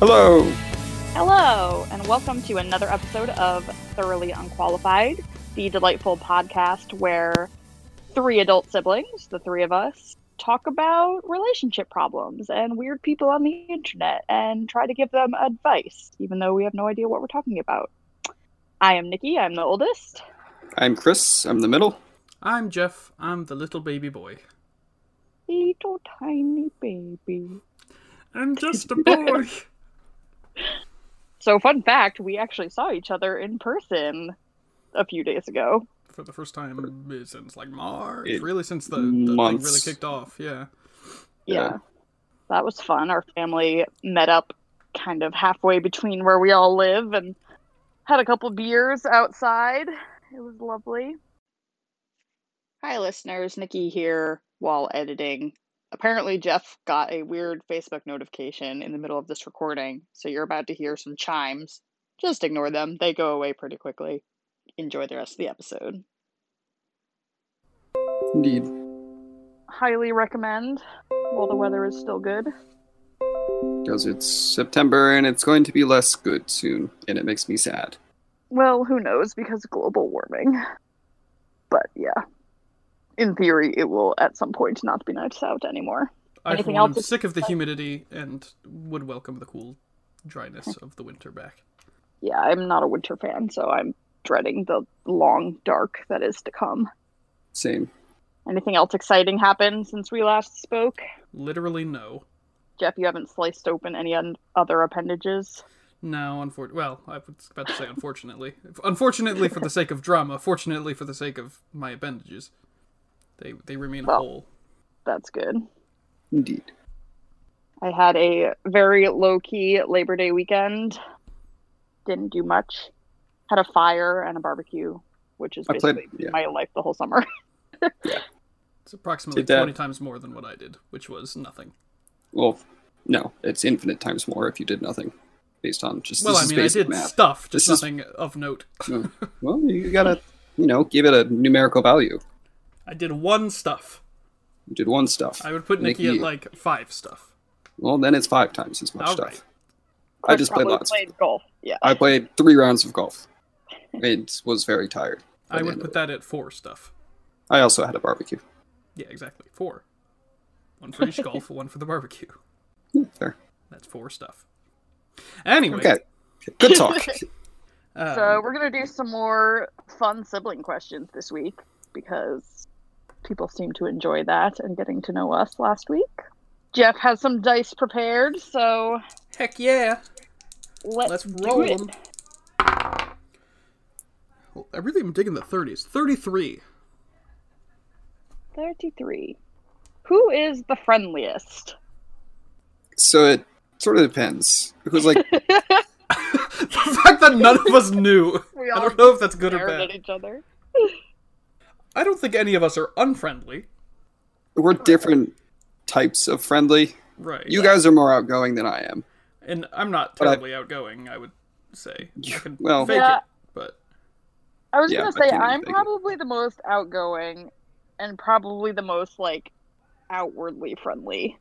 Hello. Hello. Hello, and welcome to another episode of Thoroughly Unqualified, the delightful podcast where three adult siblings, the three of us, talk about relationship problems and weird people on the internet and try to give them advice, even though we have no idea what we're talking about. I am Nikki, I'm the oldest. I'm Chris. I'm the middle. I'm Jeff. I'm the little baby boy. Little tiny baby. I'm just a boy. So, fun fact we actually saw each other in person a few days ago. For the first time since like March. It- really, since the, the thing really kicked off. Yeah. Yeah. Yeah. That was fun. Our family met up kind of halfway between where we all live and had a couple beers outside. It was lovely. Hi, listeners. Nikki here while editing. Apparently, Jeff got a weird Facebook notification in the middle of this recording, so you're about to hear some chimes. Just ignore them, they go away pretty quickly. Enjoy the rest of the episode. Indeed. Highly recommend while the weather is still good. Because it's September and it's going to be less good soon, and it makes me sad. Well, who knows because global warming. But yeah. In theory, it will at some point not be nice out anymore. I, for Anything one, am else? sick of the humidity and would welcome the cool dryness of the winter back. Yeah, I'm not a winter fan, so I'm dreading the long dark that is to come. Same. Anything else exciting happened since we last spoke? Literally, no. Jeff, you haven't sliced open any un- other appendages? No, unfor- well, I was about to say unfortunately. unfortunately for the sake of drama, fortunately for the sake of my appendages. They they remain Well. whole. That's good. Indeed. I had a very low key Labor Day weekend. Didn't do much. Had a fire and a barbecue, which is I played- basically yeah. my life the whole summer. yeah. It's approximately Did that- 20 times more than what I did, which was nothing. Well, no, it's infinite times more if you did nothing, based on just. Well, this I is mean, I basic did math. stuff, just This is- nothing of note. Well, you gotta, you know, give it a numerical value. I did one stuff. You did one stuff. I would put Nikki, at like five stuff. Well, then it's five times as much All stuff. right. I just played lots. Played golf. Yeah. I played three rounds of golf. It was very tired. I would put that at four stuff. I also had a barbecue. Yeah, exactly. Four. One for each golf, one for the barbecue. Hmm, Fair. That's four stuff. Anyway, Okay. Good talk. um, so we're gonna do some more fun sibling questions this week because people seem to enjoy that and getting to know us last week. Jeff has some dice prepared, so heck yeah, let's, let's roll it. 'em. Well, I really am digging the 30s. 33. Thirty-three. Who is the friendliest? So it sort of depends. Because, like, the fact that none of us knew. We I all don't know if that's good or bad. at each other. I don't think any of us are unfriendly. we're different types of friendly. Right. You guys are more outgoing than I am. and I'm not But I- terribly outgoing, I would say. I can Well- fake Yeah. it, but I was Yeah, gonna I say can't I'm think of- probably the most outgoing and probably the most like outwardly friendly.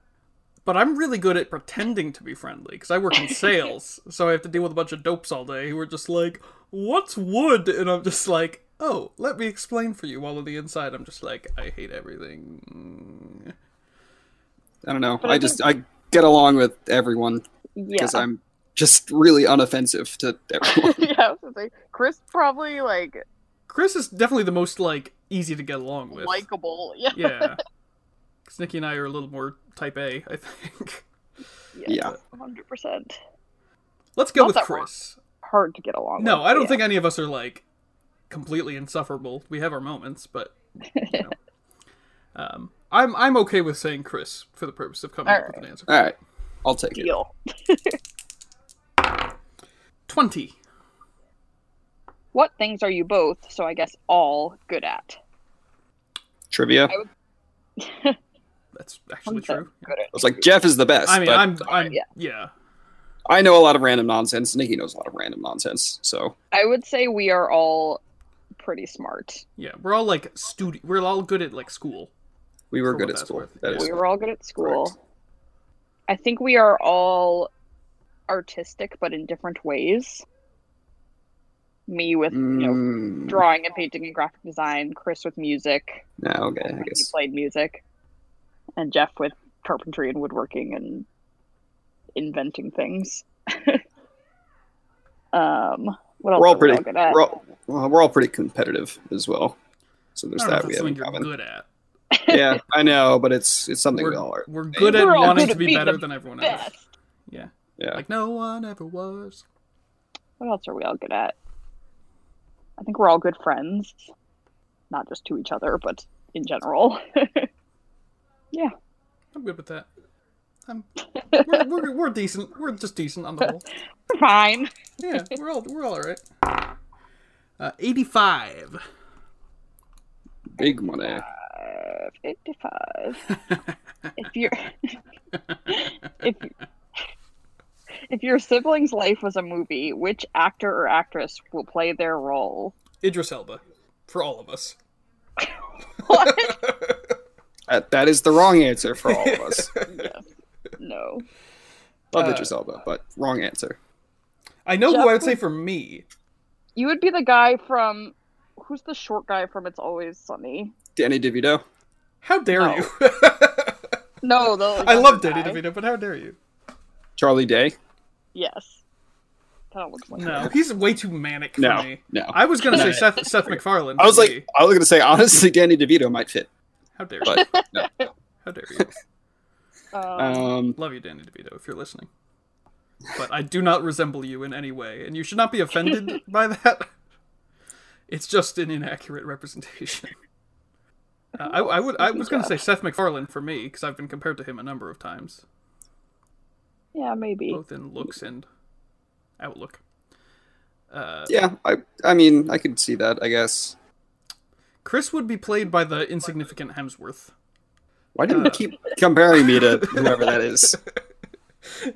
but I'm really good at pretending to be friendly because I work in sales, so I have to deal with a bunch of dopes all day who are just like, "What's wood?" and I'm just like, "Oh, let me explain for you." While on the inside, I'm just like, "I hate everything." I don't know. But I I just I get along with everyone Yeah. because I'm just really unoffensive to everyone. yeah, I was gonna say Chris probably like Chris is definitely the most like easy to get along with. likable. Yeah. yeah, because Nikki and I are a little more type A, I think. Yeah. Hundred percent. Let's go Not with that Chris. Hard to get along No, with. I don't yeah. think any of us are like completely insufferable. We have our moments, but you know. um, I'm I'm okay with saying Chris for the purpose of coming up with an answer. All right, I'll take it. Twenty. What things are you both, so I guess all good at? Trivia. I I That's actually true. Good at. was like, Jeff is the best. I mean, but I'm I'm yeah. yeah. I know a lot of random nonsense. Nikki knows a lot of random nonsense. So I would say we are all pretty smart. Yeah, we're all like studi- We're all good at like school. we were good at school. worth, That yeah. is We were all good at school. correct. I think we are all artistic, but in different ways. Me with you know Mm, drawing and painting and graphic design, Chris with music, no, okay, I when he guess. played music, and Jeff with carpentry and woodworking and inventing things. um, what else We're all are we pretty. all good at? We're all, well, we're all pretty competitive as well. So I there's don't know if that we that's have in you're common. good at. yeah, I know, but it's it's something we We're, all are. we're good at We're wanting good to at be better than everyone else. Yeah. Yeah. Like no one ever was. What else are we all good at? I think we're all good friends, not just to each other, but in general. Yeah. I'm good with that. I'm, we're, we're, we're decent. We're just decent on the whole. Fine. Yeah, we're all we're all right. Uh, 85. Big money. Fifty-five. if your if if your sibling's life was a movie, which actor or actress will play their role? Idris Elba, for all of us. What? That, that is the wrong answer for all of us. yes. No. Love Uh, Idris Elba, but wrong answer. I know who I would say for me. You would be the guy from who's the short guy from It's Always Sunny? Danny DeVito. How dare No. you? No, the I love younger Danny. DeVito, but how dare you? Charlie Day. Yes. Kind of looks like No, him. he's way too manic for No, me. no. I was gonna say No. Seth Seth MacFarlane. I was for like, me. I was gonna say honestly, Danny DeVito might fit, how dare you? no. How dare you? Um, Um, Love you, Danny DeVito, if you're listening. But I do not resemble you in any way, and you should not be offended by that. It's just an inaccurate representation. Uh, I, I would. I was going to say Seth MacFarlane for me because I've been compared to him a number of times, yeah, maybe. both in looks and outlook. Uh, yeah, I I mean, I could see that. I guess. Chris would be played by the insignificant Hemsworth. Why do you Uh. keep comparing me to whoever that is?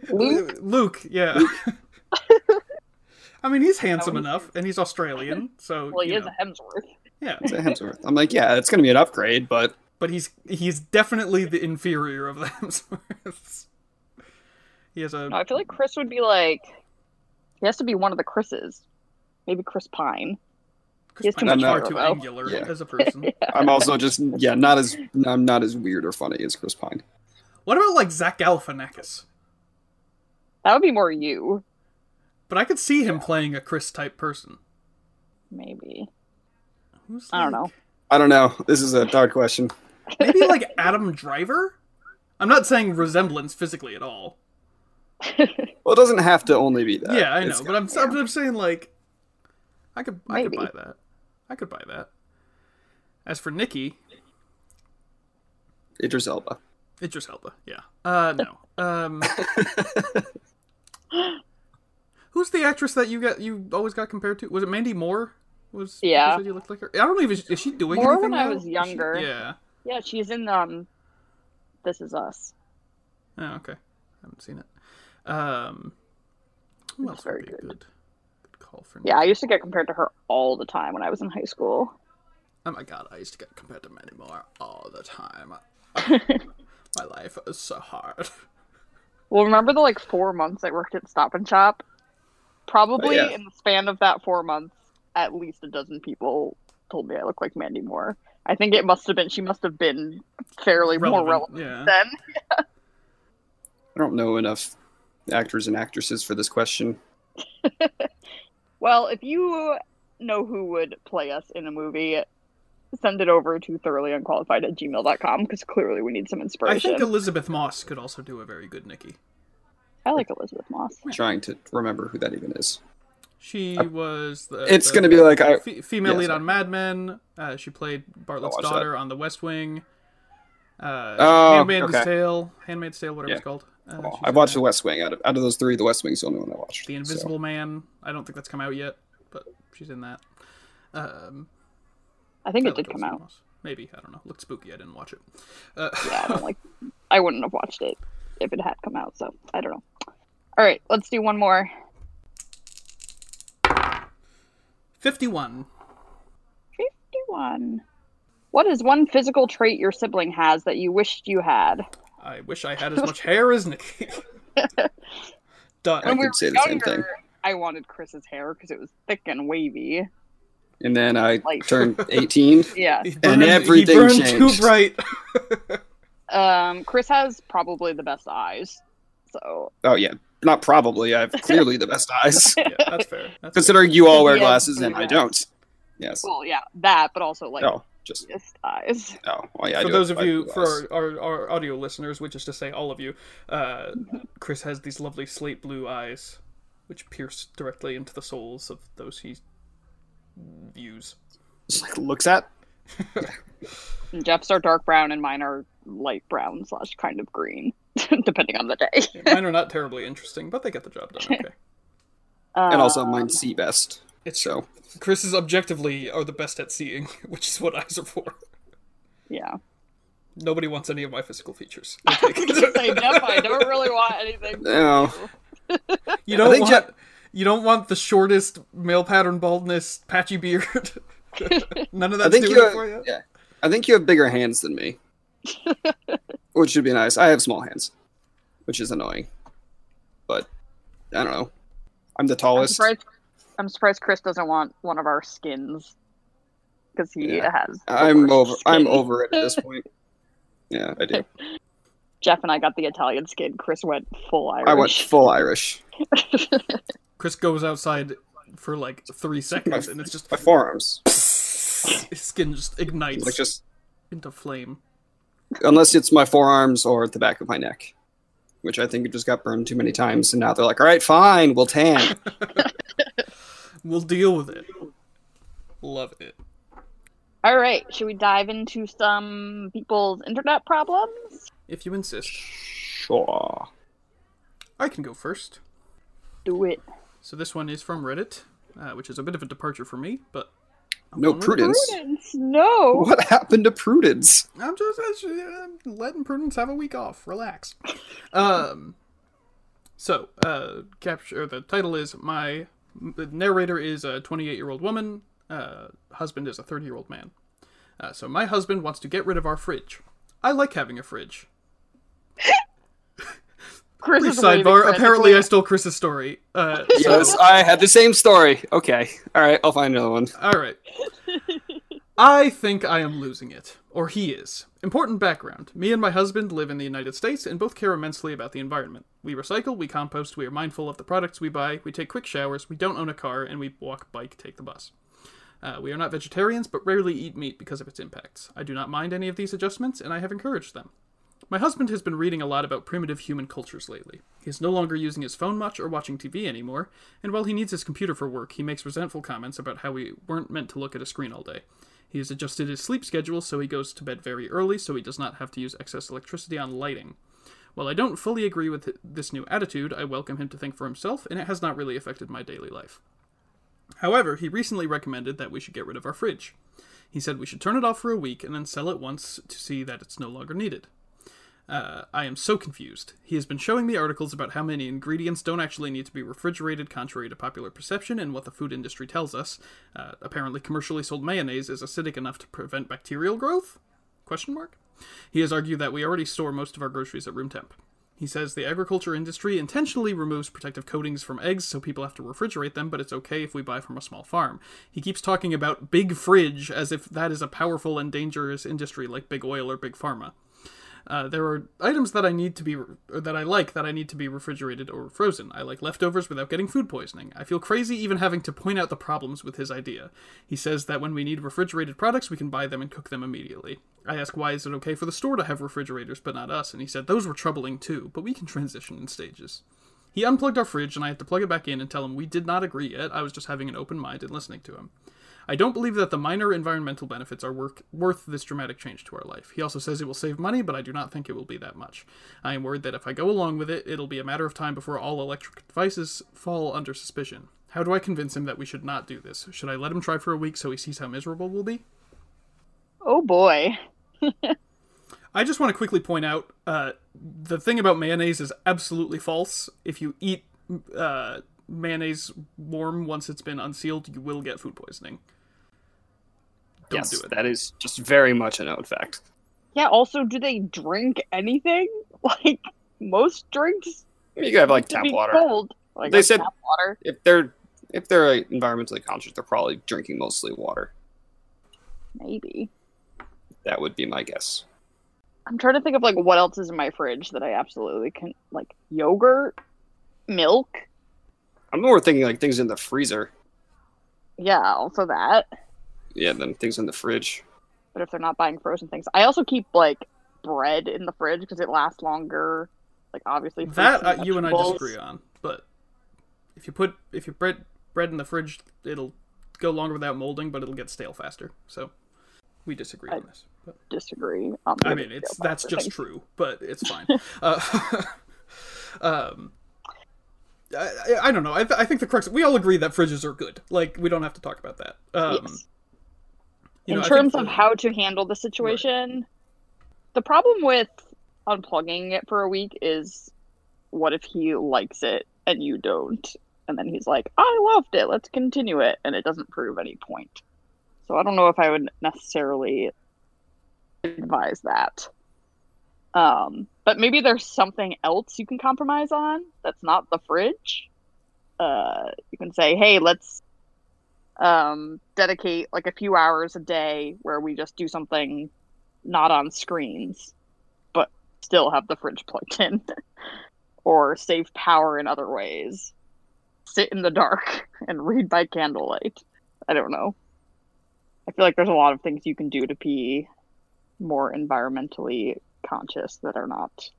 Luke? Luke, yeah. I mean, he's handsome enough, and he's Australian, so Well, he you is know, a Hemsworth. yeah. It's a Hemsworth. I'm like, yeah, it's gonna be an upgrade, but but he's he's definitely the inferior of the Hemsworths. He has a No, I feel like Chris would be like. He has to be one of the Chris's. Maybe Chris Pine. Chris has too Pine's far too though. angular Yeah. as a person. I'm also just yeah, not as I'm not as weird or funny as Chris Pine. What about like Zach Galifianakis? That would be more you. But I could see him playing a Chris type person. Maybe. Who's I don't know. I don't know. This is a hard question. Maybe like Adam Driver. I'm not saying resemblance physically at all. Well, it doesn't have to only be that. yeah, I know, It's- but I'm, I'm I'm saying like, I could I could buy that. I could buy that. As for Nikki, Idris Elba. Idris Elba. Yeah. Uh, no. Um, who's the actress that you got? You always got compared to? Was it Mandy Moore? Was you Yeah. said you looked like her? I don't know if is, is she doing More anything when I was Is she- younger. yeah. yeah, she's in um. This is us. Oh, okay. I haven't seen it. Um, who It's else would very be good. good, good call for? Yeah, I used to get compared to her all the time when I was in high school. Oh my god, I used to get compared to Mandy Moore all the time. my life is so hard. Well, remember the like four months I worked at Stop and Shop? Probably Oh, yeah. in the span of that four months, at least a dozen people told me I look like Mandy Moore. I think it must have been she must have been fairly more Relevant, relevant yeah. then. I don't know enough actors and actresses for this question. Well, if you know who would play us in a movie, send it over to thoroughlyunqualified at gmail.com because clearly we need some inspiration. I think Elisabeth Moss could also do a very good Nikki. I like Elisabeth Moss. trying to remember who that even is. She was the. It's gonna be like I. female yeah, lead sorry. on Mad Men. Uh, she played Bartlet's watch that. daughter on The West Wing. Uh, Oh, Handmaid's okay. Tale. Handmaid's Tale, whatever Yeah. it's called. Uh, Well, she's I've watched. The West Wing. Out of out of those three, The West Wing's the only one I watched. The so. Invisible Man. I don't think that's come out yet, but she's in that. Um, I think I it did come out. Moss. Maybe I don't know. Looked spooky. I didn't watch it. Uh, Yeah, I don't like. I wouldn't have watched it if it had come out. So I don't know. All right, let's do one more. Fifty-one. Fifty-one. What is one physical trait your sibling has that you wished you had? I wish I had as much hair as Nikki. Done. I When we could were say the same thing. I wanted Chris's hair because it was thick and wavy. And then I Like- turned 18. Yeah. He And everything changed. too bright. Um, Chris has probably the best eyes. So Oh yeah, not probably. I have clearly the best eyes, yeah, that's fair. That's fair. considering you all wear Yeah, glasses and I don't. Yes. well, yeah, that, but also like Oh, just just eyes. oh. Well, yeah. For those of you, for our, our, our audio listeners, which is to say all of you, uh, Chris has these lovely slate blue eyes, which pierce directly into the souls of those he views. just like looks at. Jeff's are dark brown and mine are light brown slash kind of green, depending on the day. Yeah, mine are not terribly interesting, but they get the job done. Okay. And also Um, mine see best. It's So Chris's objectively are the best at seeing, which is what eyes are for. Yeah. Nobody wants any of my physical features. Say, Jeff, I don't really want anything. no. You don't want Jeff- you don't want the shortest male pattern baldness, patchy beard. None of I that's think doing you it for you. yeah. I think you have bigger hands than me, which should be nice. I have small hands, which is annoying. But I don't know. I'm the I'm tallest. surprised, I'm surprised Chris doesn't want one of our skins because he Yeah. has. I'm worst over. I'm over it at this point. Yeah, I do. Jeff and I got the Italian skin. Chris went full Irish. I went full Irish. Chris goes outside for like three seconds, and it's just My forearms, his skin just ignites like just into flame. unless it's my forearms or the back of my neck, which I think it just got burned too many times, and now they're like, "All right, fine, we'll tan." We'll deal with it. Love it. All right, should we dive into some people's internet problems? If you insist, sure. I can go first. Do it. So this one is from Reddit, uh, which is a bit of a departure for me, but I'm No going with it. prudence. Prudence, no. What happened to Prudence? I'm just uh, letting Prudence have a week off. Relax. Um. So, uh, capture the title is my the narrator is a 28 year old woman. Uh, husband is a 30 year old man. Uh, so my husband wants to get rid of our fridge. I like having a fridge. Chris is sidebar. Apparently, I stole Chris's story. Uh, so, Yes, I had the same story. Okay, all right, I'll find another one. All right. I think I am losing it. Or he is. Important background. Me and my husband live in the United States and both care immensely about the environment. We recycle, we compost, we are mindful of the products we buy, we take quick showers, we don't own a car, and we walk, bike, take the bus. Uh, we are not vegetarians, but rarely eat meat because of its impacts. I do not mind any of these adjustments, and I have encouraged them. My husband has been reading a lot about primitive human cultures lately. He is no longer using his phone much or watching TV anymore, and while he needs his computer for work, he makes resentful comments about how we weren't meant to look at a screen all day. He has adjusted his sleep schedule so he goes to bed very early so he does not have to use excess electricity on lighting. While I don't fully agree with this new attitude, I welcome him to think for himself, and it has not really affected my daily life. However, he recently recommended that we should get rid of our fridge. He said we should turn it off for a week and then sell it once to see that it's no longer needed. Uh, I am so confused. He has been showing me articles about how many ingredients don't actually need to be refrigerated, contrary to popular perception and what the food industry tells us. Uh, apparently, commercially sold mayonnaise is acidic enough to prevent bacterial growth? Question mark. He has argued that we already store most of our groceries at room temp. He says the agriculture industry intentionally removes protective coatings from eggs so people have to refrigerate them, but it's okay if we buy from a small farm. He keeps talking about big fridge as if that is a powerful and dangerous industry like big oil or big pharma. Uh, there are items that I need to be that I like that I need to be refrigerated or frozen. I like leftovers without getting food poisoning. I feel crazy even having to point out the problems with his idea. He says that when we need refrigerated products, we can buy them and cook them immediately. I ask why is it okay for the store to have refrigerators but not us, and he said those were troubling too, but we can transition in stages. He unplugged our fridge and I had to plug it back in and tell him we did not agree yet. I was just having an open mind and listening to him. I don't believe that the minor environmental benefits are work, worth this dramatic change to our life. He also says it will save money, but I do not think it will be that much. I am worried that if I go along with it, it'll be a matter of time before all electric devices fall under suspicion. How do I convince him that we should not do this? Should I let him try for a week so he sees how miserable we'll be? Oh boy. I just want to quickly point out uh, the thing about mayonnaise is absolutely false. If you eat uh, mayonnaise warm once it's been unsealed, you will get food poisoning. Don't yes, do it. that is just very much a known fact. Yeah, also, do they drink anything? Like most drinks You could have like tap water. cold. Like They said- tap water. If they're if they're like, environmentally conscious, they're probably drinking mostly water. Maybe. That would be my guess. I'm trying to think of like what else is in my fridge that I absolutely can like yogurt, milk. I'm more thinking like things in the freezer. Yeah, also that. Yeah, then things in the fridge. But if they're not buying frozen things, I also keep like bread in the fridge because it lasts longer. Like obviously That uh, you and I disagree on, but if you put if you bread bread in the fridge, it'll go longer without molding, but it'll get stale faster. So we disagree I- on this. But, Disagree. on the I mean, it's that's just thing. true, but it's fine. uh, um, I, I- don't know. I, th- I think the crux. We all agree that fridges are good. Like we don't have to talk about that. Um, Yes. in know, terms of how to handle the situation, the problem with unplugging it for a week is what if he likes it and you don't? And then he's like, I loved it, let's continue it. And it doesn't prove any point. So I don't know if I would necessarily advise that. Um, but maybe there's something else you can compromise on that's not the fridge. Uh, you can say, hey, let's um, dedicate like a few hours a day where we just do something not on screens, but still have the fridge plugged in, or save power in other ways. Sit in the dark and read by candlelight. I don't know. I feel like there's a lot of things you can do to be more environmentally conscious that are not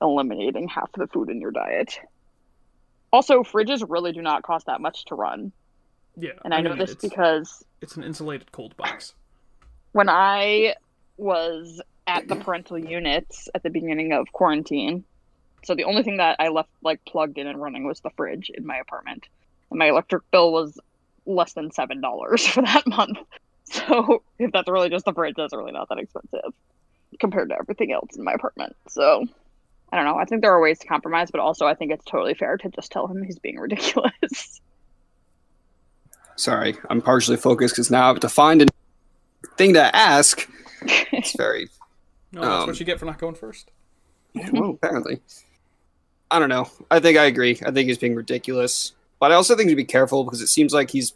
eliminating half the food in your diet. Also, fridges really do not cost that much to run. yeah, And I, know mean, this it's, because it's an insulated cold box. when I was at the parental units at the beginning of quarantine, so the only thing that I left like plugged in and running was the fridge in my apartment. And my electric bill was less than seven dollars for that month. So if that's really just the fridge, that's really not that expensive compared to everything else in my apartment. So I don't know. I think there are ways to compromise, but also I think it's totally fair to just tell him he's being ridiculous. Sorry, I'm partially focused because now I have to find a thing to ask. It's very No, that's Um, what you get for not going first. well, apparently. I don't know. I think I agree. I think he's being ridiculous, but I also think to be careful because it seems like he's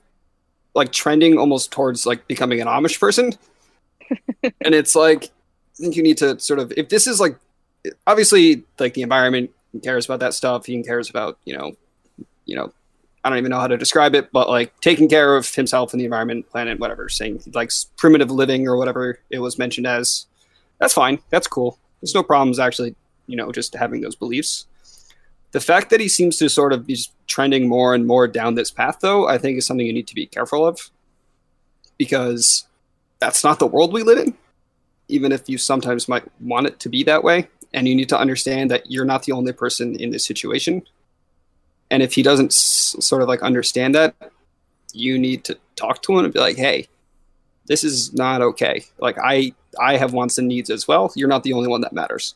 like trending almost towards like becoming an Amish person, and it's like I think you need to sort of if this is like obviously like the environment cares about that stuff. He cares about you know you know I don't even know how to describe it, but like taking care of himself and the environment, planet, whatever. Saying he likes primitive living or whatever it was mentioned as. That's fine. That's cool. There's no problems actually, you know, just having those beliefs. The fact that he seems to sort of be trending more and more down this path, though, I think is something you need to be careful of because that's not the world we live in, even if you sometimes might want it to be that way. And you need to understand that you're not the only person in this situation. And if he doesn't s- sort of like understand that, you need to talk to him and be like, hey, this is not okay. Like, I I have wants and needs as well. You're not the only one that matters.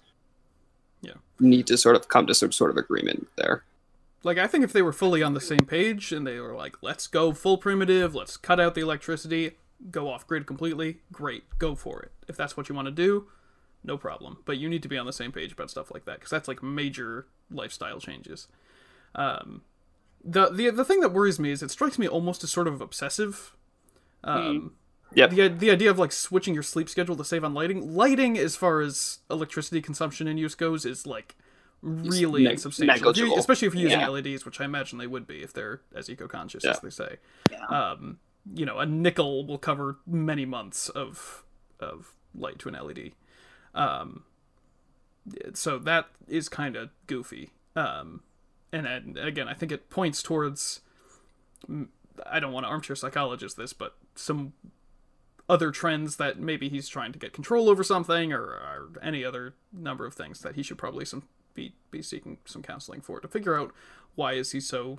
Yeah. You need to sort of come to some sort of agreement there. Like I think if they were fully on the same page and they were like, "Let's go full primitive, let's cut out the electricity, go off grid completely," great, go for it. If that's what you want to do, no problem. But you need to be on the same page about stuff like that because that's like major lifestyle changes. Um, the the the thing that worries me is it strikes me almost as sort of obsessive. Um, Yep. the the idea of like switching your sleep schedule to save on lighting, lighting as far as electricity consumption and use goes is like really insubstantial, negligible. especially if you're using Yeah. LEDs, which I imagine they would be if they're as eco-conscious Yeah. as they say. Um, you know, a nickel will cover many months of of light to an LED. Um, so that is kind of goofy. Um, and, and again, I think it points towards. I don't want to armchair psychologist this, but some other trends that maybe he's trying to get control over something, or, or any other number of things that he should probably some be be seeking some counseling for to figure out why is he so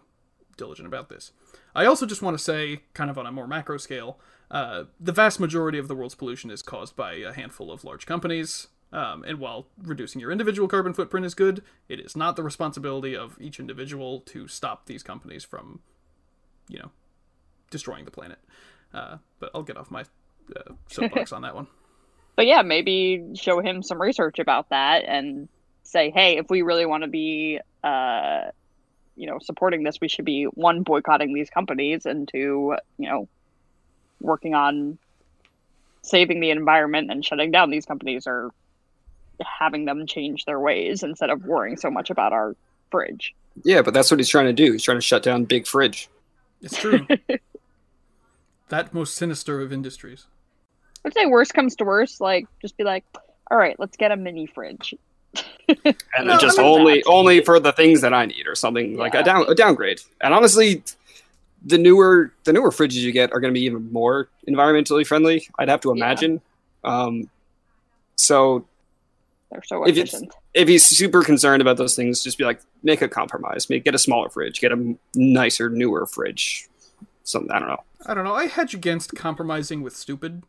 diligent about this. I also just want to say, kind of on a more macro scale, uh, the vast majority of the world's pollution is caused by a handful of large companies. Um, and while reducing your individual carbon footprint is good, it is not the responsibility of each individual to stop these companies from, you know, destroying the planet. Uh, but I'll get off my uh, soapbox on that one. But yeah, maybe show him some research about that and say, hey, if we really want to be, uh, you know, supporting this, we should be one boycotting these companies and two, you know, working on saving the environment and shutting down these companies or having them change their ways instead of worrying so much about our fridge. Yeah, but that's what he's trying to do. He's trying to shut down Big Fridge. It's true. that most sinister of industries. I'd say worst comes to worst, like just be like, all right, let's get a mini fridge. And No, just only that. only for the things that I need or something like a down a downgrade. And honestly, the newer the newer fridges you get are going to be even more environmentally friendly. I'd have to Yeah. imagine. Um, so They're so If efficient. if he's super concerned about those things, just be like, make a compromise. Make get a smaller fridge, get a nicer, newer fridge. Something I don't know. I don't know. I hedge against compromising with stupid.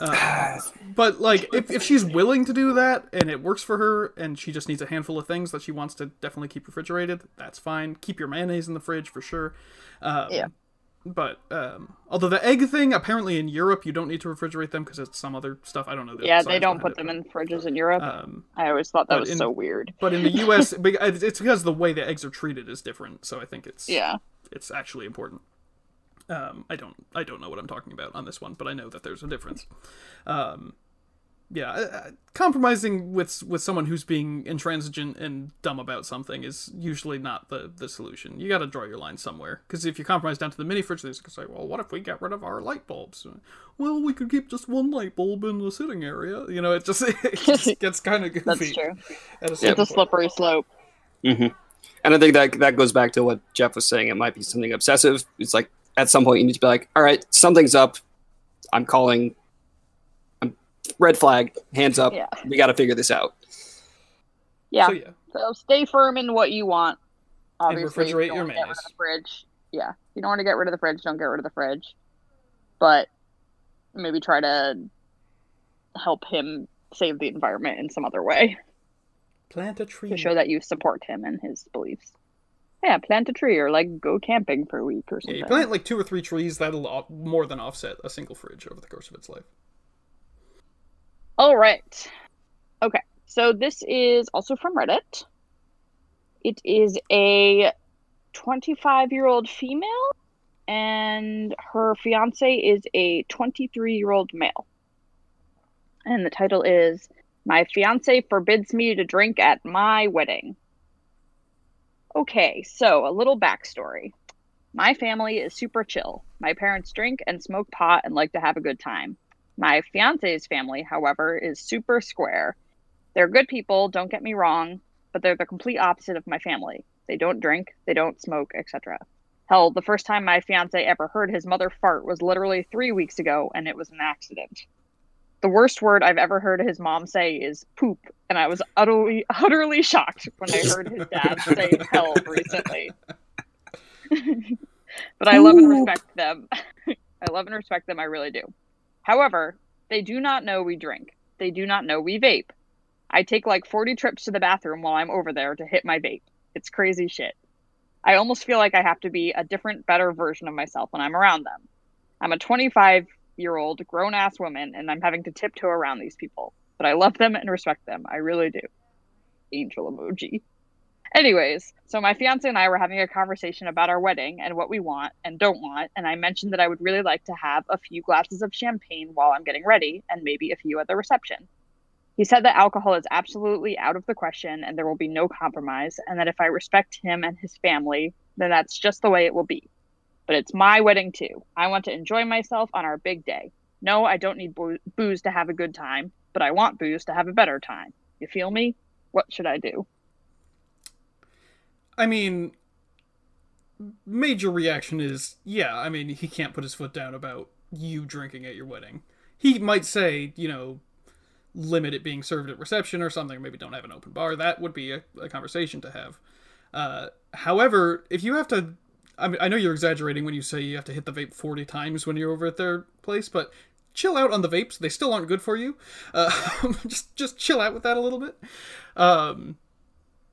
Uh, but like, if, if she's willing to do that and it works for her, and she just needs a handful of things that she wants to definitely keep refrigerated, that's fine. Keep your mayonnaise in the fridge for sure. Um, Yeah. But um, although the egg thing, apparently in Europe you don't need to refrigerate them because it's some other stuff. I don't know. Yeah, they don't put it, them in fridges in Europe. Um, I always thought that was in- so weird. but in the U.S., it's because the way the eggs are treated is different. So I think it's Yeah. it's actually important. Um, I don't I don't know what I'm talking about on this one, but I know that there's a difference. Um, yeah, uh, uh, compromising with with someone who's being intransigent and dumb about something is usually not the the solution. You got to draw your line somewhere because if you compromise down to the mini fridge, they just say, "Well, what if we get rid of our light bulbs?" Well, we could keep just one light bulb in the sitting area. You know, it just it just gets kind of goofy. That's true. At a It's certain a point. slippery slope. hmm And I think that that goes back to what Jeff was saying. It might be something obsessive. It's like at some point you need to be like, all right, something's up. I'm calling. I'm red flag, hands up. Yeah. We got to figure this out. Yeah. So yeah, So stay firm in what you want. Obviously, if you refrigerate don't your wanna get rid of mayonnaise. the fridge. Yeah, if you don't want to get rid of the fridge, don't get rid of the fridge. But maybe try to help him save the environment in some other way plant a tree. to show that you support him and his beliefs. Yeah, plant a tree or like go camping for a week or Yeah, something. you plant like two or three trees, that'll more than offset a single fridge over the course of its life. All right. Okay. So this is also from Reddit. It is a 25 year old female, and her fiance is a 23 year old male. And the title is My Fiance Forbids Me to Drink at My Wedding. Okay, so a little backstory. My family is super chill. My parents drink and smoke pot and like to have a good time. My fiance's family, however, is super square. They're good people, don't get me wrong, but they're the complete opposite of my family. They don't drink, they don't smoke, etc. Hell, the first time my fiance ever heard his mother fart was literally three weeks ago, and it was an accident. The worst word I've ever heard his mom say is poop, and I was utterly, utterly shocked when I heard his dad say hell recently. but I love and respect them. I love and respect them, I really do. However, they do not know we drink. They do not know we vape. I take like 40 trips to the bathroom while I'm over there to hit my vape. It's crazy shit. I almost feel like I have to be a different, better version of myself when I'm around them. I'm a 25 year old grown ass woman and I'm having to tiptoe around these people. But I love them and respect them. I really do. Angel emoji. Anyways, so my fiance and I were having a conversation about our wedding and what we want and don't want, and I mentioned that I would really like to have a few glasses of champagne while I'm getting ready and maybe a few at the reception. He said that alcohol is absolutely out of the question and there will be no compromise, and that if I respect him and his family, then that's just the way it will be. But it's my wedding too. I want to enjoy myself on our big day. No, I don't need boo- booze to have a good time, but I want booze to have a better time. You feel me? What should I do? I mean, major reaction is yeah. I mean, he can't put his foot down about you drinking at your wedding. He might say, you know, limit it being served at reception or something. Maybe don't have an open bar. That would be a, a conversation to have. Uh, however, if you have to, I mean, I know you're exaggerating when you say you have to hit the vape 40 times when you're over at their place, but chill out on the vapes. They still aren't good for you. Uh, just just chill out with that a little bit. Um,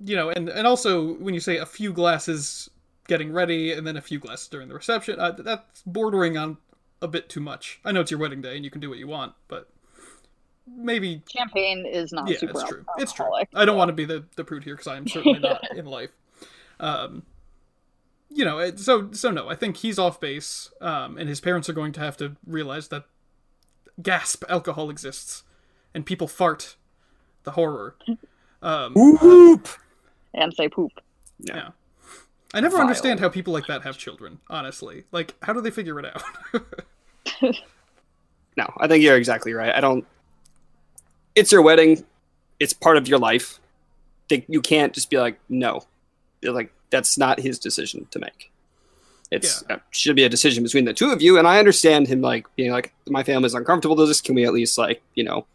you know, and and also when you say a few glasses getting ready and then a few glasses during the reception, uh, that's bordering on a bit too much. I know it's your wedding day and you can do what you want, but maybe Champagne is not yeah, it's true. It's true. I don't want to be the, the prude here because I'm certainly not in life. Um, you know, so so no, I think he's off base, um, and his parents are going to have to realize that gasp alcohol exists, and people fart, the horror. Um, Whoop! and say poop. Yeah. yeah, I never Vile. understand how people like that have children. Honestly, like how do they figure it out? No, I think you're exactly right. I don't. It's your wedding. It's part of your life. They, you can't just be like, no. You're like that's not his decision to make. It's it uh, should be a decision between the two of you. And I understand him like being like, my family's uncomfortable to this. Can we at least like, you know,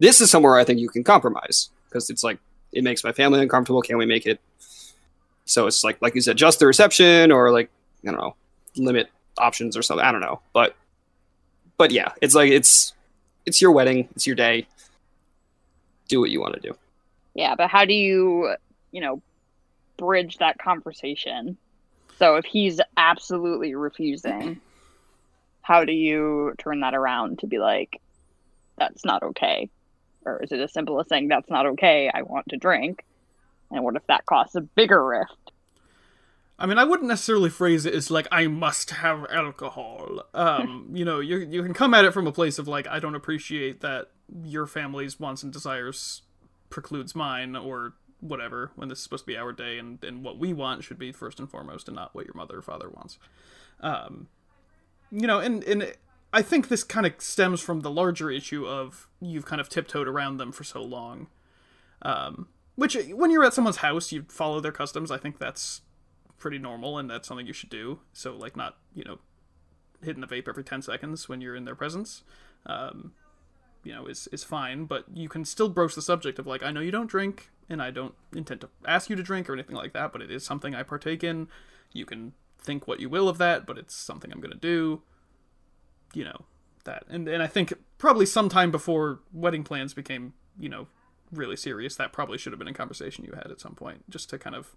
this is somewhere I think you can compromise because it's like it makes my family uncomfortable. Can we make it? So it's like like you said, just the reception or like I don't know, limit options or something. I don't know, but but yeah, it's like it's it's your wedding, it's your day. Do what you want to do. Yeah, but how do you, you know, bridge that conversation? So if he's absolutely refusing, how do you turn that around to be like, that's not okay? Or is it as simple as saying, that's not okay, I want to drink? And what if that causes a bigger rift? I mean, I wouldn't necessarily phrase it as like I must have alcohol. Um, you know, you you can come at it from a place of like I don't appreciate that your family's wants and desires precludes mine or whatever when this is supposed to be our day and and what we want should be first and foremost and not what your mother or father wants. Um, you know, and and I think this kind of stems from the larger issue of you've kind of tiptoed around them for so long. Um, which when you're at someone's house, you follow their customs. I think that's pretty normal and that's something you should do so like not you know hitting the vape every 10 seconds when you're in their presence um, you know is is fine but you can still broach the subject of like i know you don't drink and i don't intend to ask you to drink or anything like that but it is something i partake in you can think what you will of that but it's something i'm going to do you know that and and i think probably sometime before wedding plans became you know really serious that probably should have been a conversation you had at some point just to kind of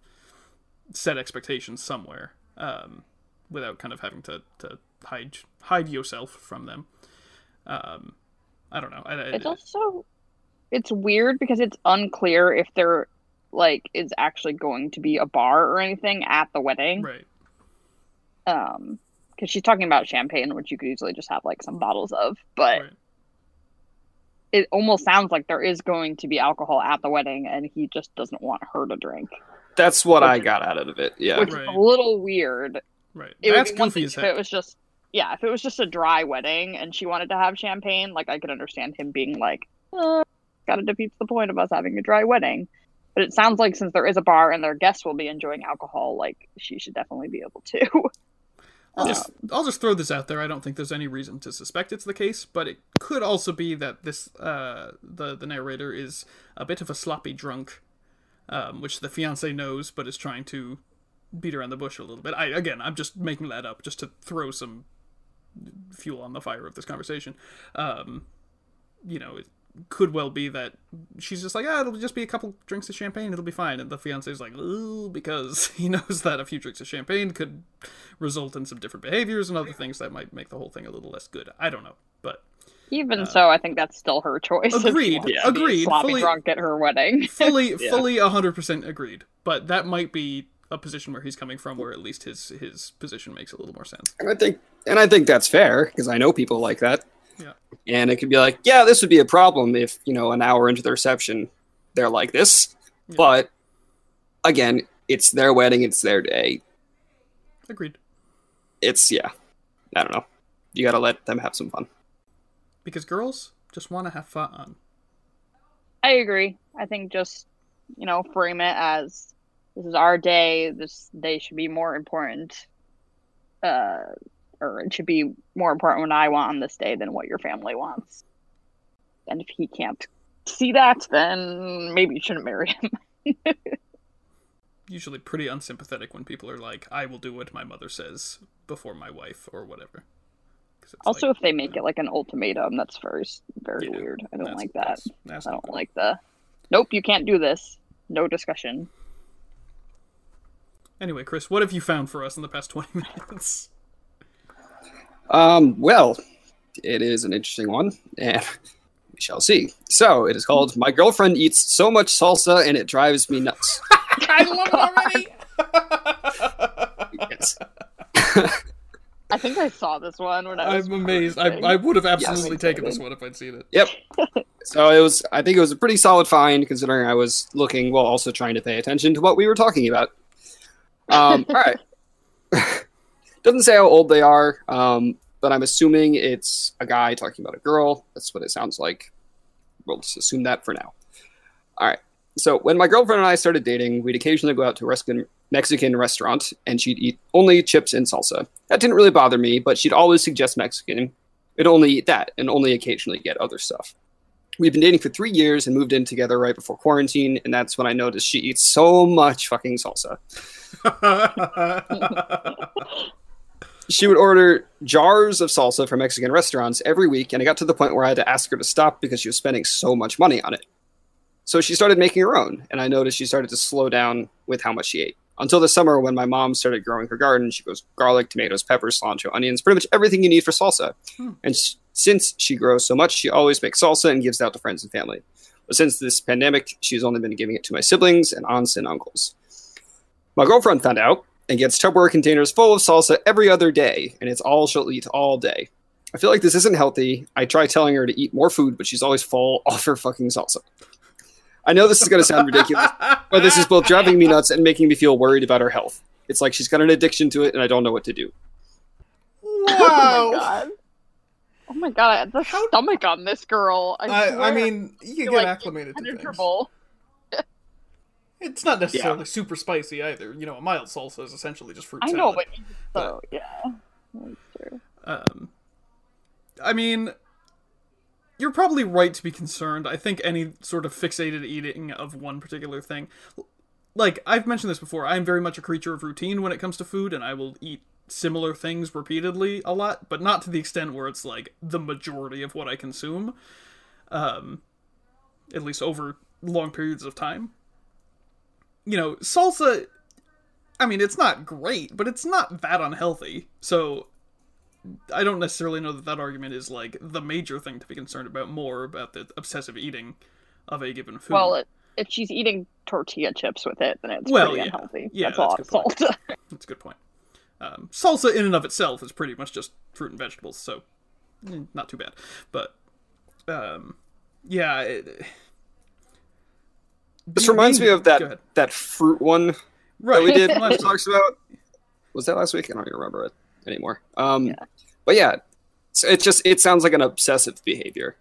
set expectations somewhere um, without kind of having to, to hide hide yourself from them. Um, I don't know. I, I, It's also it's weird because it's unclear if there like is actually going to be a bar or anything at the wedding. right. Um because she's talking about champagne, which you could easily just have like some bottles of, but right. it almost sounds like there is going to be alcohol at the wedding and he just doesn't want her to drink. That's what I got out of it. Yeah. Which Right. is a little weird. Right. It That's would goofy as if it was just yeah, if it was just a dry wedding and she wanted to have champagne, like I could understand him being like, uh, kind of defeats the point of us having a dry wedding. But it sounds like since there is a bar and their guests will be enjoying alcohol, like she should definitely be able to. I'll just I'll just throw this out there. I don't think there's any reason to suspect it's the case, but it could also be that this uh, the the narrator is a bit of a sloppy drunk, um, which the fiance knows, but is trying to beat around the bush a little bit. I again, I'm just making that up just to throw some fuel on the fire of this conversation. Um, you know, it could well be that she's just like, ah, it'll just be a couple drinks of champagne, it'll be fine, and the fiance's like, ooh, because he knows that a few drinks of champagne could result in some different behaviors and other things that might make the whole thing a little less good. I don't know, but Even so, I think that's still her choice. if she Uh, Agreed, yeah. agreed, Sloppy fully- drunk at her wedding. fully, Yeah. fully, hundred percent agreed. But that might be a position where he's coming from, where at least his his position makes a little more sense. And I think and I think that's fair because I know people like that. Yeah. And it could be like, yeah, this would be a problem if, you know, an hour into the reception they're like this. Yeah. But again, it's their wedding, it's their day. Agreed. It's yeah. I don't know. You gotta let them have some fun. Because girls just want to have fun. I agree. I think just you know frame it as this is our day. This day should be more important, uh, or it should be more important what I want on this day than what your family wants. And if he can't see that, then maybe you shouldn't marry him. Usually pretty unsympathetic when people are like, "I will do what my mother says before my wife" or whatever. Also, like, if they make it like an ultimatum, that's very very Yeah, weird. I don't like that. that's- that's I don't like the. Nope, you can't do this. No discussion. Anyway, Chris, what have you found for us in the past twenty minutes? Um, well, it is an interesting one, and we shall see. So it is called "My Girlfriend Eats So Much Salsa and It Drives Me Nuts." I love it already. yes. I think I saw this one when I was. I'm amazed. I. I would have absolutely Yes. taken this one if I'd seen it. Yep. So it was. I think it was a pretty solid find considering I was looking while also trying to pay attention to what we were talking about. Um, all right. Doesn't say how old they are, um, but I'm assuming it's a guy talking about a girl. That's what it sounds like. We'll just assume that for now. All right. So when my girlfriend and I started dating, we'd occasionally go out to a Mexican Mexican restaurant, and she'd eat only chips and salsa. That didn't really bother me, but she'd always suggest Mexican. I'd only eat that, and only occasionally get other stuff. We've been dating for three years and moved in together right before quarantine, and that's when I noticed she eats so much fucking salsa. She would order jars of salsa from Mexican restaurants every week, and it got to the point where I had to ask her to stop because she was spending so much money on it. So she started making her own, and I noticed she started to slow down with how much she ate. Until the summer, when my mom started growing her garden, she grows garlic, tomatoes, peppers, cilantro, onions, pretty much everything you need for salsa. Hmm. And s since she grows so much, she always makes salsa and gives it out to friends and family. But since this pandemic, she's only been giving it to my siblings and aunts and uncles. My girlfriend found out and gets Tupperware containers full of salsa every other day, and it's all she'll eat all day. I feel like this isn't healthy. I try telling her to eat more food, but she's always full off her fucking salsa. I know this is going to sound ridiculous, but this is both driving me nuts and making me feel worried about her health. It's like she's got an addiction to it, and I don't know what to do. Oh my wow. god. Oh my god, the How- stomach on this girl. I, I, I mean, you feel get like acclimated to things. Impenetrable. It's not necessarily super spicy either. You know, a mild salsa is essentially just fruit I salad. know, but so yeah. That's true. Um, I mean, you're probably right to be concerned. I think any sort of fixated eating of one particular thing, like I've mentioned this before, I'm very much a creature of routine when it comes to food, and I will eat similar things repeatedly a lot, but not to the extent where it's like the majority of what I consume. Um, at least over long periods of time. You know, salsa. I mean, it's not great, but it's not that unhealthy. So I don't necessarily know that that argument is like the major thing to be concerned about. More about the obsessive eating of a given food. Well, it, if she's eating tortilla chips with it, then it's Well, pretty yeah. unhealthy. Yeah, that's that's it's a good salt. that's a good point. Um, salsa in and of itself is pretty much just fruit and vegetables, so eh, not too bad. But um, yeah, it, This reminds me of that that fruit one right. that we did last talks about. Was that last week? I don't even remember it anymore. Um, Yeah. But yeah, so it just it sounds like an obsessive behavior.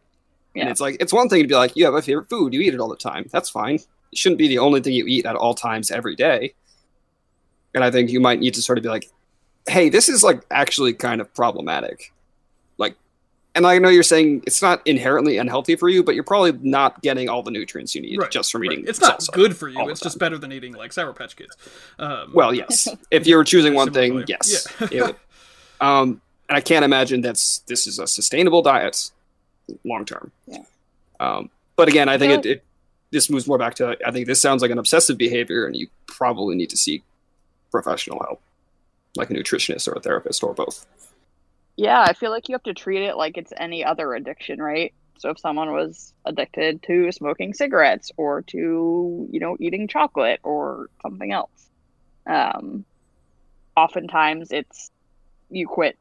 And it's like it's one thing to be like, you have a favorite food, you eat it all the time. That's fine. It shouldn't be the only thing you eat at all times every day. And I think you might need to sort of be like, hey, this is like actually kind of problematic. Like, and I know you're saying it's not inherently unhealthy for you, but you're probably not getting all the nutrients you need Right, just from right. eating. It's not salsa. good for you. It's just better than eating like Sour Patch Kids. Um, Well, yes. If you're choosing one thing, Similarly. yes. Yeah. it. Um, and I can't imagine that's this is a sustainable diet long term. Yeah. Um, but again, I think Yeah. it, it this moves more back to I think this sounds like an obsessive behavior, and you probably need to seek professional help, like a nutritionist or a therapist or both. Yeah, I feel like you have to treat it like it's any other addiction, right? So if someone was addicted to smoking cigarettes or to, you know, eating chocolate or something else, um, oftentimes it's you quit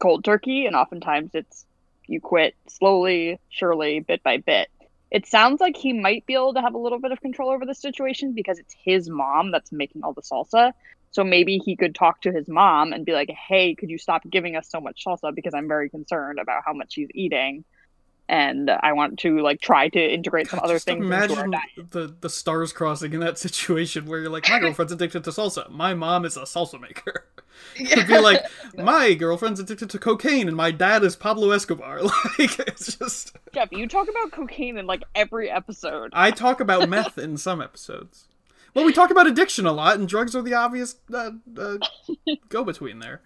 cold turkey, and oftentimes it's you quit slowly, surely, bit by bit. It sounds like he might be able to have a little bit of control over the situation because it's his mom that's making all the salsa. So maybe he could talk to his mom and be like, "Hey, could you stop giving us so much salsa because I'm very concerned about how much she's eating, and I want to like try to integrate some God, other things imagine diet." the the stars crossing in that situation where you're like, my girlfriend's addicted to salsa. My mom is a salsa maker. It'd be like, my girlfriend's addicted to cocaine, and my dad is Pablo Escobar. Like, it's just. Jeff, you talk about cocaine in like every episode. I talk about meth in some episodes. Well, we talk about addiction a lot, and drugs are the obvious uh, uh, go between there.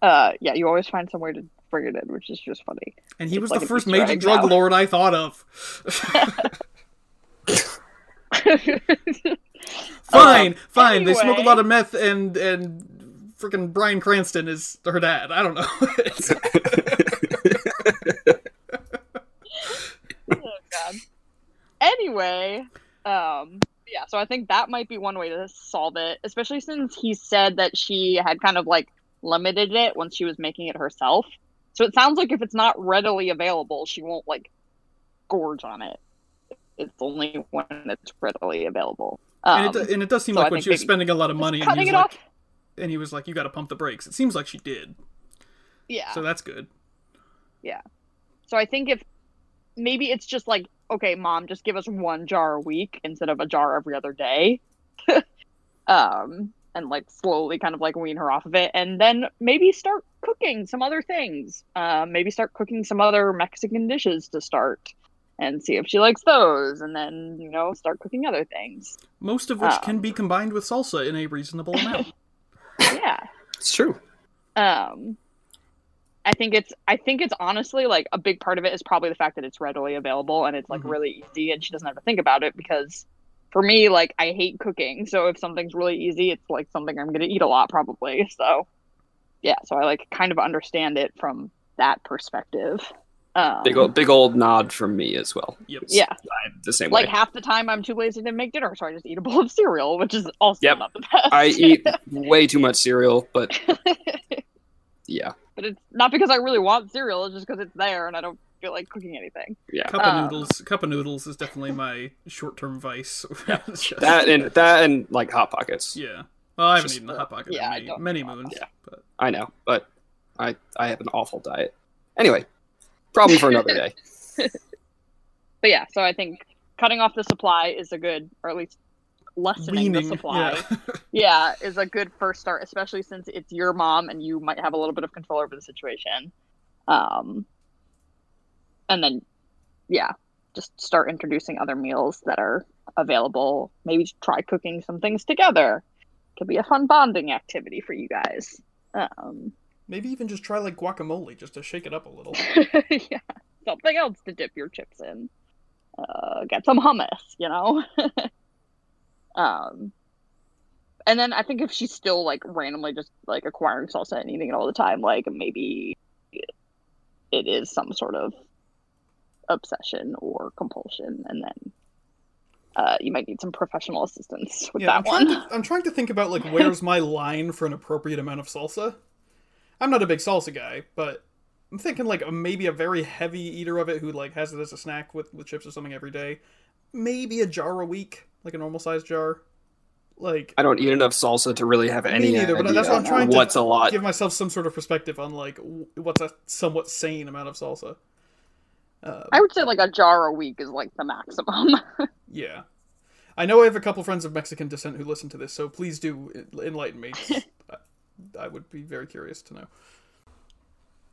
Uh, yeah, you always find somewhere to bring it in, which is just funny. And he It's was like the first major drug now. lord I thought of. fine, fine. They smoke a lot of meth, and and freaking Bryan Cranston is her dad. I don't know. It's- anyway, um, yeah. So I think that might be one way to solve it, especially since he said that she had kind of like limited it once she was making it herself. So it sounds like if it's not readily available, she won't like gorge on it. It's only when it's readily available. Um, and, it, do- and it does seem so I like when she was spending a lot of money, and he was it like, and he was like, "You got to pump the brakes." It seems like she did, Yeah. so that's good. Yeah. So I think if maybe it's just like, okay, mom, just give us one jar a week instead of a jar every other day. um, and like slowly kind of like wean her off of it. And then maybe start cooking some other things. Um, maybe start cooking some other Mexican dishes to start and see if she likes those. And then, you know, start cooking other things. Most of which Um. can be combined with salsa in a reasonable amount. Yeah. It's true. um i think it's i think it's honestly like a big part of it is probably the fact that it's readily available and it's like Mhm. really easy and she doesn't have to think about it because for me like i hate cooking so if something's really easy it's like something i'm going to eat a lot probably so yeah so i like kind of understand it from that perspective um, Big old, big old nod from me as well. Yep. yeah I'm the same like way. half the time i'm too lazy to make dinner so i just eat a bowl of cereal which is also Yep. not the best I eat way too much cereal, but yeah, but it's not because i really want cereal it's just because it's there and i don't feel like cooking anything yeah. Cup of Um. noodles. Cup of noodles is definitely my short-term vice. It's just- That and that and like hot pockets. yeah. Well, I haven't Just- eaten a hot pocket Yeah, in many, don't many moons. pocket. But I know, but I I have an awful diet. Anyway, problem for another day. but yeah, so I think cutting off the supply is a good, or at least lessening weaning. the supply. Yeah. Yeah. is a good first start, especially since it's your mom and you might have a little bit of control over the situation. Um, and then, yeah, just start introducing other meals that are available. Maybe try cooking some things together. Could be a fun bonding activity for you guys. Um, Maybe even just try like guacamole just to shake it up a little. yeah, something else to dip your chips in. Uh, get some hummus, you know. um, and then I think if she's still like randomly just like acquiring salsa and eating it all the time, like maybe it is some sort of obsession or compulsion, and then uh, you might need some professional assistance with Yeah, I'm that trying, one. to, I'm trying to think about like where's my line for an appropriate amount of salsa. I'm not a big salsa guy, but I'm thinking like maybe a very heavy eater of it who like has it as a snack with with chips or something every day. Maybe a jar a week, like a normal sized jar. Like I don't eat enough salsa to really have any me neither, but that's what I'm trying to what's a lot. give myself some sort of perspective on like what's a somewhat sane amount of salsa. Uh, I would say like a jar a week is like the maximum. Yeah. I know I have a couple friends of Mexican descent who listen to this, so please do enlighten me. I- I would be very curious to know.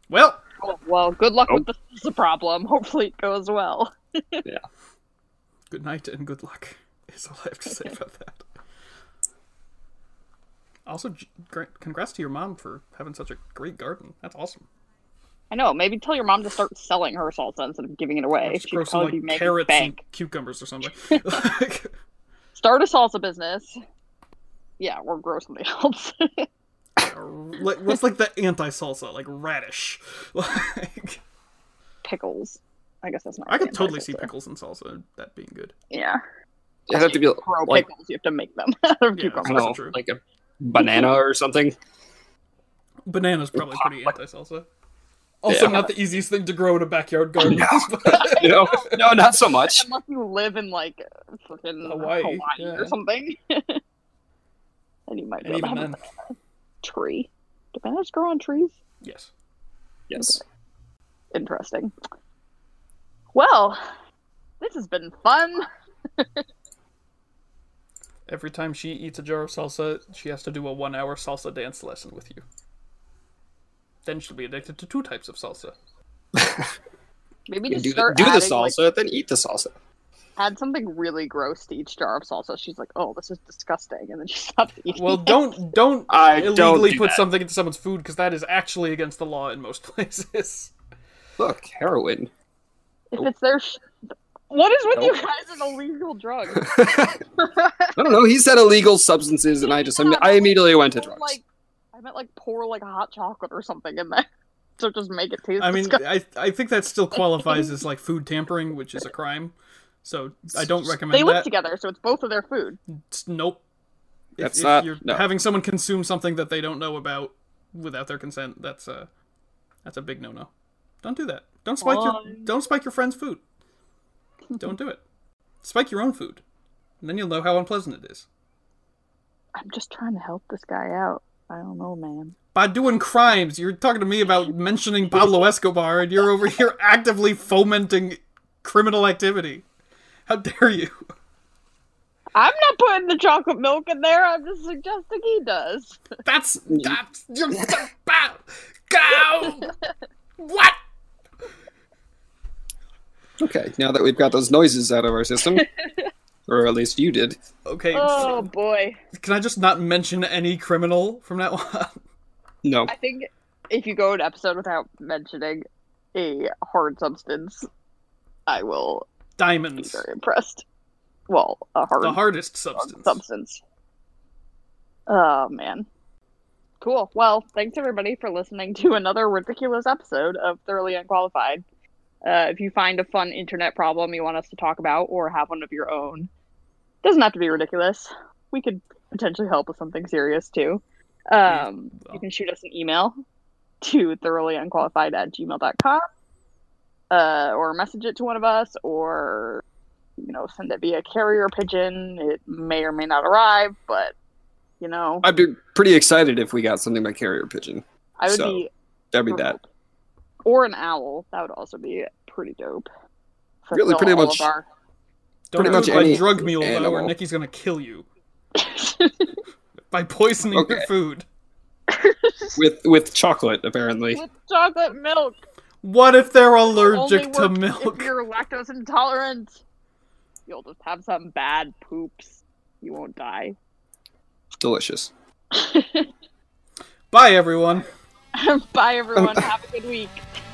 Well, Oh, well, good luck Oh. with the salsa problem. Hopefully it goes well. Yeah. Good night and good luck is all I have to say about that. Also, j- great, congrats to your mom for having such a great garden. That's awesome. I know. Maybe tell your mom to start selling her salsa instead of giving it away. Just She'd grow some probably like carrots bank. and cucumbers or something. Start a salsa business. Yeah, or grow something else. like, what's like the anti-salsa, like radish? Like, Pickles. I guess that's not. I could totally see pickles and salsa that being good. Yeah. It have to be Grow like pickles. You have to make them out of Yeah, cucumbers. know, like a banana or something. Banana's probably pretty anti-salsa. Also, Yeah. not the easiest thing to grow in a backyard garden. No. but- You know, no, not so much. Unless you live in like fucking Hawaii, Hawaii, yeah. or something. then you might be and able to even have then, a tree. Do bananas grow on trees? yes. Yes. Interesting. Well, this has been fun. Every time she eats a jar of salsa, she has to do a one-hour salsa dance lesson with you. Then she'll be addicted to two types of salsa. Maybe just do the, start do the adding, like, salsa, then eat the salsa. add something really gross to each jar of salsa. She's like, "Oh, this is disgusting," and then she stops eating. Well, don't don't I don't illegally do put that. something into someone's food because that is actually against the law in most places. Look, heroin. if it's their. Sh- what is with you guys and illegal drugs? I don't know. He said illegal substances, and I just I immediately went to drugs. Like, I meant like pour like a hot chocolate or something in there, so just make it taste. I mean, disgusting. I I think that still qualifies as like food tampering, which is a crime. So I don't recommend They live that. together, so it's both of their food. It's- Nope. If, That's if not- you're no. having someone consume something that they don't know about without their consent, that's a that's a big no-no. Don't do that. Don't spike your don't spike your friend's food. don't do it. Spike your own food. And then you'll know how unpleasant it is. I'm just trying to help this guy out. I don't know, man. By doing crimes, you're talking to me about mentioning Pablo Escobar and you're over here actively fomenting criminal activity. How dare you? I'm not putting the chocolate milk in there. I'm just suggesting he does. That's that's you're go. What? Okay, now that we've got those noises out of our system, or at least you did. Okay, Oh boy. can I just not mention any criminal from now on? No, I think if you go an episode without mentioning a hard substance, I will be Diamonds, very impressed. Well, a hard, the hardest hard substance. substance. Oh man. Cool. Well, thanks everybody for listening to another ridiculous episode of Thoroughly Unqualified. Uh, if you find a fun internet problem you want us to talk about or have one of your own, doesn't have to be ridiculous. We could potentially help with something serious too. Um. You can shoot us an email to thoroughlyunqualified at gmail.com uh, or message it to one of us or you know send it via carrier pigeon it may or may not arrive but you know I'd be pretty excited if we got something by carrier pigeon. i would so, be That'd be that. Thrilled. or an owl that would also be pretty dope Really, pretty much- of our- Don't pretty much it any drug mule though, or animal. Nikki's gonna kill you by poisoning your Okay. food. With with chocolate, apparently. with chocolate milk What if they're Only allergic to milk? if you're lactose intolerant you'll just have some bad poops you won't die Delicious. Bye, everyone. bye everyone have a good week